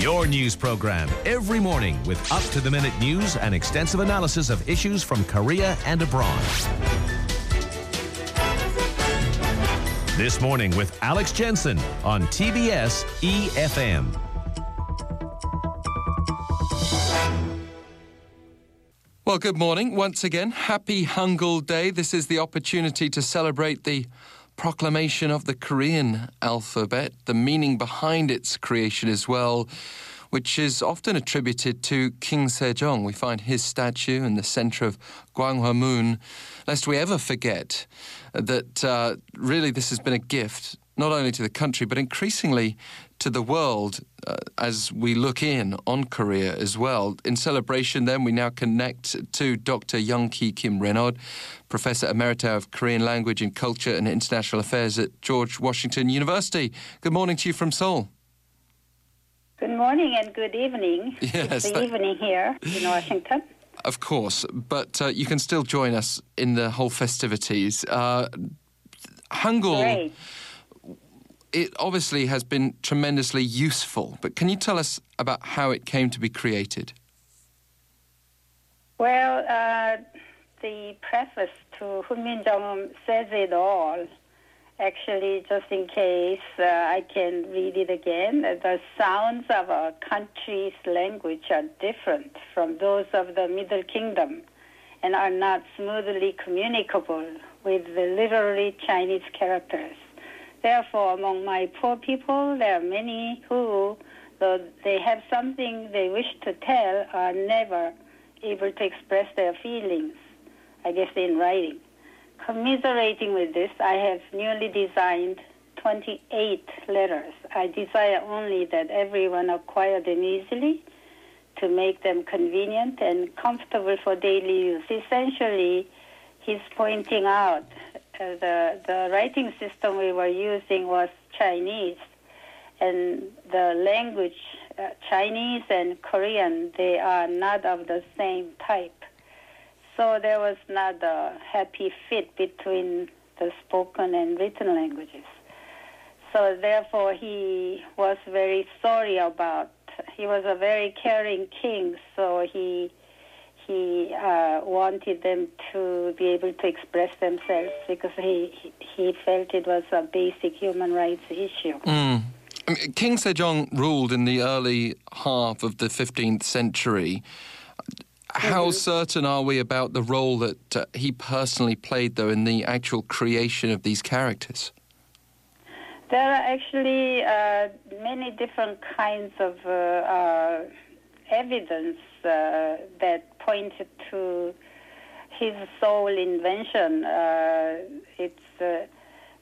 Your news program every morning with up to the minute news and extensive analysis of issues from Korea and abroad. This morning with Alex Jensen on TBS EFM. Well, good morning once again. Happy Hangul Day. This is the opportunity to celebrate the proclamation of the Korean alphabet, the meaning behind its creation as well, which is often attributed to King Sejong. We find his statue in the center of Gwanghwamun, lest we ever forget that uh, really this has been a gift not only to the country but increasingly to the world uh, as we look in on Korea as well. In celebration, then, we now connect to Dr. Young-Key Kim-Renaud, Professor Emerita of Korean Language and Culture and International Affairs at George Washington University. Good morning to you from Seoul. Good morning and good evening. Yes, it's the evening here in Washington. Of course, but uh, you can still join us in the whole festivities. Uh, Hangul. Great it obviously has been tremendously useful, but can you tell us about how it came to be created? Well, uh, the preface to Hun Jong says it all. Actually, just in case uh, I can read it again, the sounds of a country's language are different from those of the Middle Kingdom and are not smoothly communicable with the literary Chinese characters. Therefore, among my poor people, there are many who, though they have something they wish to tell, are never able to express their feelings, I guess in writing. Commiserating with this, I have newly designed 28 letters. I desire only that everyone acquire them easily to make them convenient and comfortable for daily use. Essentially, he's pointing out uh, the the writing system we were using was Chinese, and the language uh, Chinese and Korean they are not of the same type. So there was not a happy fit between the spoken and written languages. So therefore, he was very sorry about. He was a very caring king, so he he uh, wanted them to be able to express themselves because he he felt it was a basic human rights issue. Mm. I mean, King Sejong ruled in the early half of the 15th century. How mm-hmm. certain are we about the role that uh, he personally played, though, in the actual creation of these characters? There are actually uh, many different kinds of uh, uh evidence uh, that pointed to his sole invention. Uh, it's uh,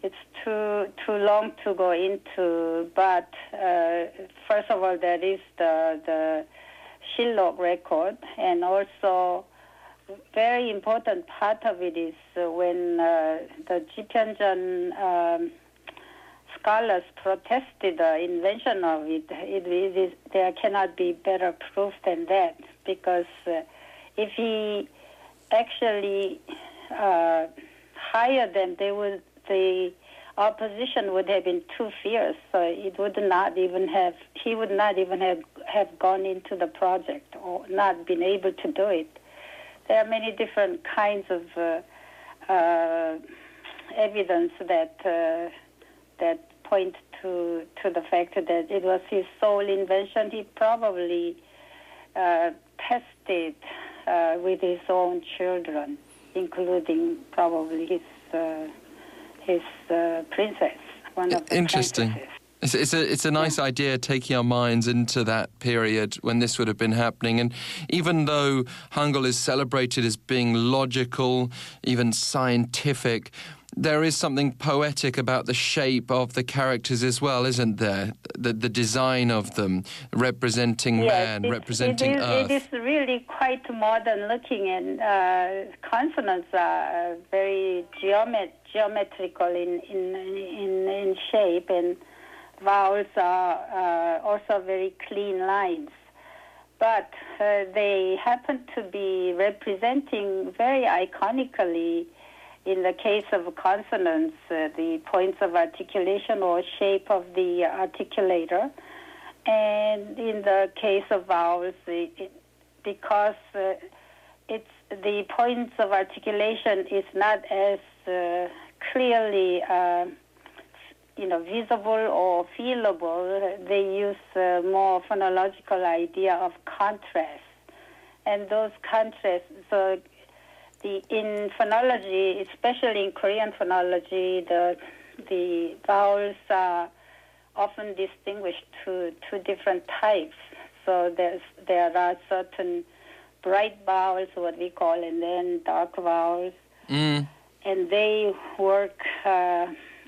it's too too long to go into, but uh, first of all, there is the the Sillok record, and also very important part of it is when uh, the Jiphyeonjeon um, scholars protested the invention of it. It, it is, there cannot be better proof than that because uh, if he actually uh, hired them, they would the opposition would have been too fierce. So it would not even have he would not even have have gone into the project or not been able to do it. There are many different kinds of uh, uh, evidence that uh, that point to to the fact that it was his sole invention. He probably uh, tested uh, with his own children, including probably his uh, his uh, princess, one of the Interesting. Princesses. It's, it's, a it's a nice yeah. idea taking our minds into that period when this would have been happening. And even though Hangul is celebrated as being logical, even scientific, there is something poetic about the shape of the characters as well, isn't there? The, the design of them, representing yes, man, it, representing it is, earth. It is really quite modern looking, and uh, consonants are very geomet- geometrical in, in, in, in shape, and vowels are uh, also very clean lines. But uh, they happen to be representing very iconically in the case of consonants, uh, the points of articulation or shape of the articulator, And in the case of vowels, it, it, because uh, it's the points of articulation is not as uh, clearly, uh, you know, visible or feelable. They use uh, more phonological idea of contrast, and those contrasts. So, the in phonology, especially in Korean phonology, the the vowels are often distinguished to two different types. So there's there are certain bright vowels, what we call, and then dark vowels. Mm. And they work uh,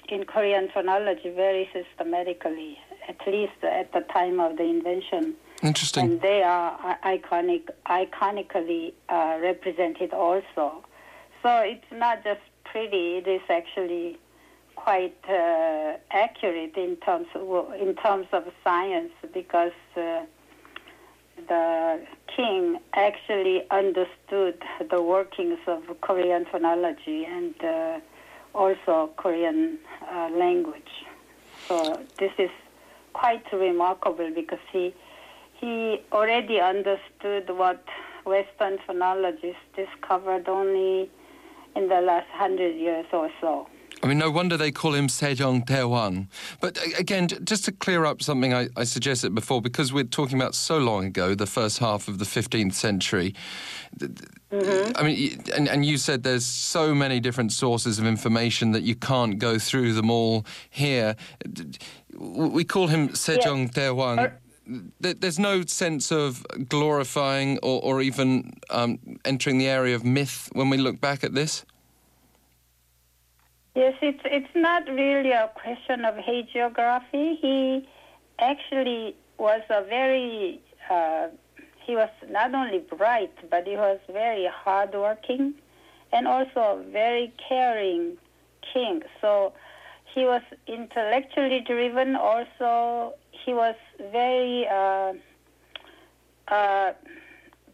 in Korean phonology very systematically, at least at the time of the invention. Interesting. And they are iconic, iconically uh, represented also. So it's not just pretty; it is actually quite uh, accurate in terms of, in terms of science because uh, the king actually understood the workings of Korean phonology and uh, also Korean uh, language. So this is quite remarkable because he he already understood what Western phonologists discovered only in the last hundred years or so. I mean, no wonder they call him Sejong Daewang. But again, just to clear up something I, I, suggested before, because we're talking about so long ago, the first half of the 15th century. Mm-hmm. I mean, and, and, you said there's so many different sources of information that you can't go through them all here. We call him Sejong yes. Daewang. There's no sense of glorifying or, or even um, entering the area of myth when we look back at this? Yes, it's it's not really a question of hagiography. He actually was a very uh, he was not only bright, but he was very hardworking, and also a very caring king. So he was intellectually driven. Also, he was very uh, uh,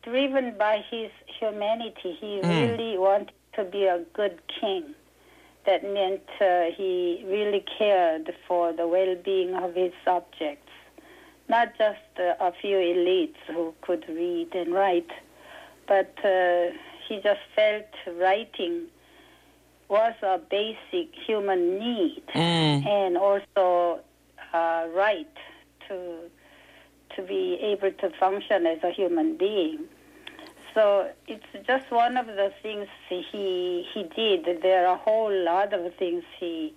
driven by his humanity. He mm. really wanted to be a good king that meant uh, he really cared for the well-being of his subjects, not just uh, a few elites who could read and write, but uh, he just felt writing was a basic human need mm. and also a right to to be able to function as a human being. So it's just one of the things he he did. There are a whole lot of things he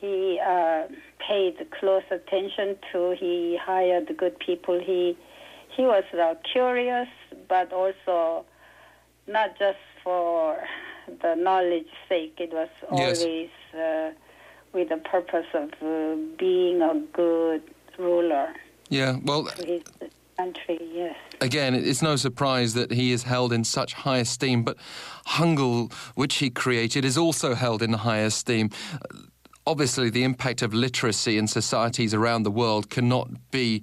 he uh, paid close attention to. He hired good people. He he was uh, curious, but also not just for the knowledge sake. It was yes. always uh, with the purpose of uh, being a good ruler. Yeah, well, country, yes. Again, it's no surprise that he is held in such high esteem, but Hangul, which he created, is also held in high esteem. Obviously, the impact of literacy in societies around the world cannot be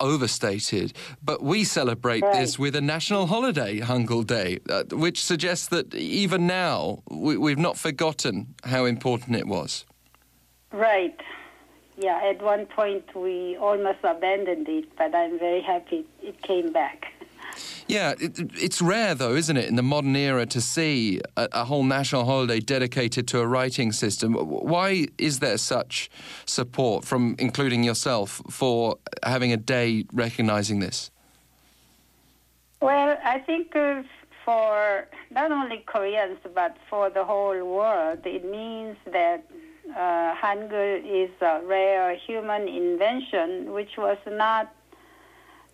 overstated, but we celebrate right. this with a national holiday, Hangul Day, uh, which suggests that even now we, we've not forgotten how important it was. Right yeah, at one point we almost abandoned it, but I'm very happy it came back. Yeah, it, it's rare though, isn't it, in the modern era to see a, a, whole national holiday dedicated to a writing system. Why is there such support from, including yourself, for having a day recognizing this? Well, I think uh, for not only Koreans but for the whole world, it means that uh, Hangul is a rare human invention, which was not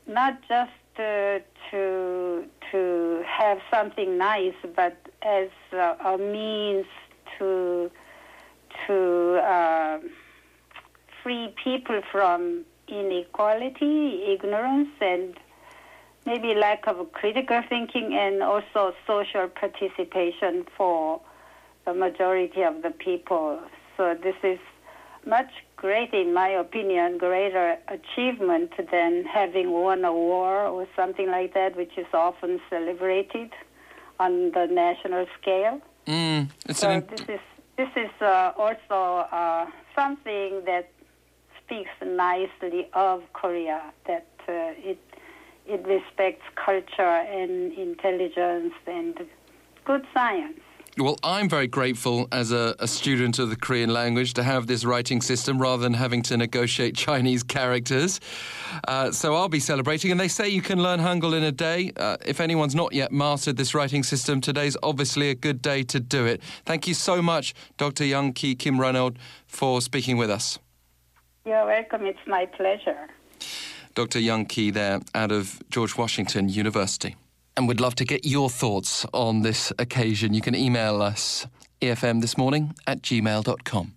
not just uh, to to have something nice, but as uh, a means to to uh, free people from inequality, ignorance, and maybe lack of critical thinking, and also social participation for the majority of the people. So this is much greater, in my opinion, greater achievement than having won a war or something like that, which is often celebrated on the national scale. Mm, so this is this is uh, also uh, something that speaks nicely of Korea, that uh, it it respects culture and intelligence and good science. Well, I'm very grateful as a, a, student of the Korean language to have this writing system rather than having to negotiate Chinese characters. Uh, so I'll be celebrating. And they say you can learn Hangul in a day. Uh, if anyone's not yet mastered this writing system, today's obviously a good day to do it. Thank you so much, Dr. Young-Key Kim-Renaud, for speaking with us. You're welcome. It's my pleasure. Dr. Young-Key there out of George Washington University and we'd love to get your thoughts on this occasion. You can email us efm this morning at gmail.com.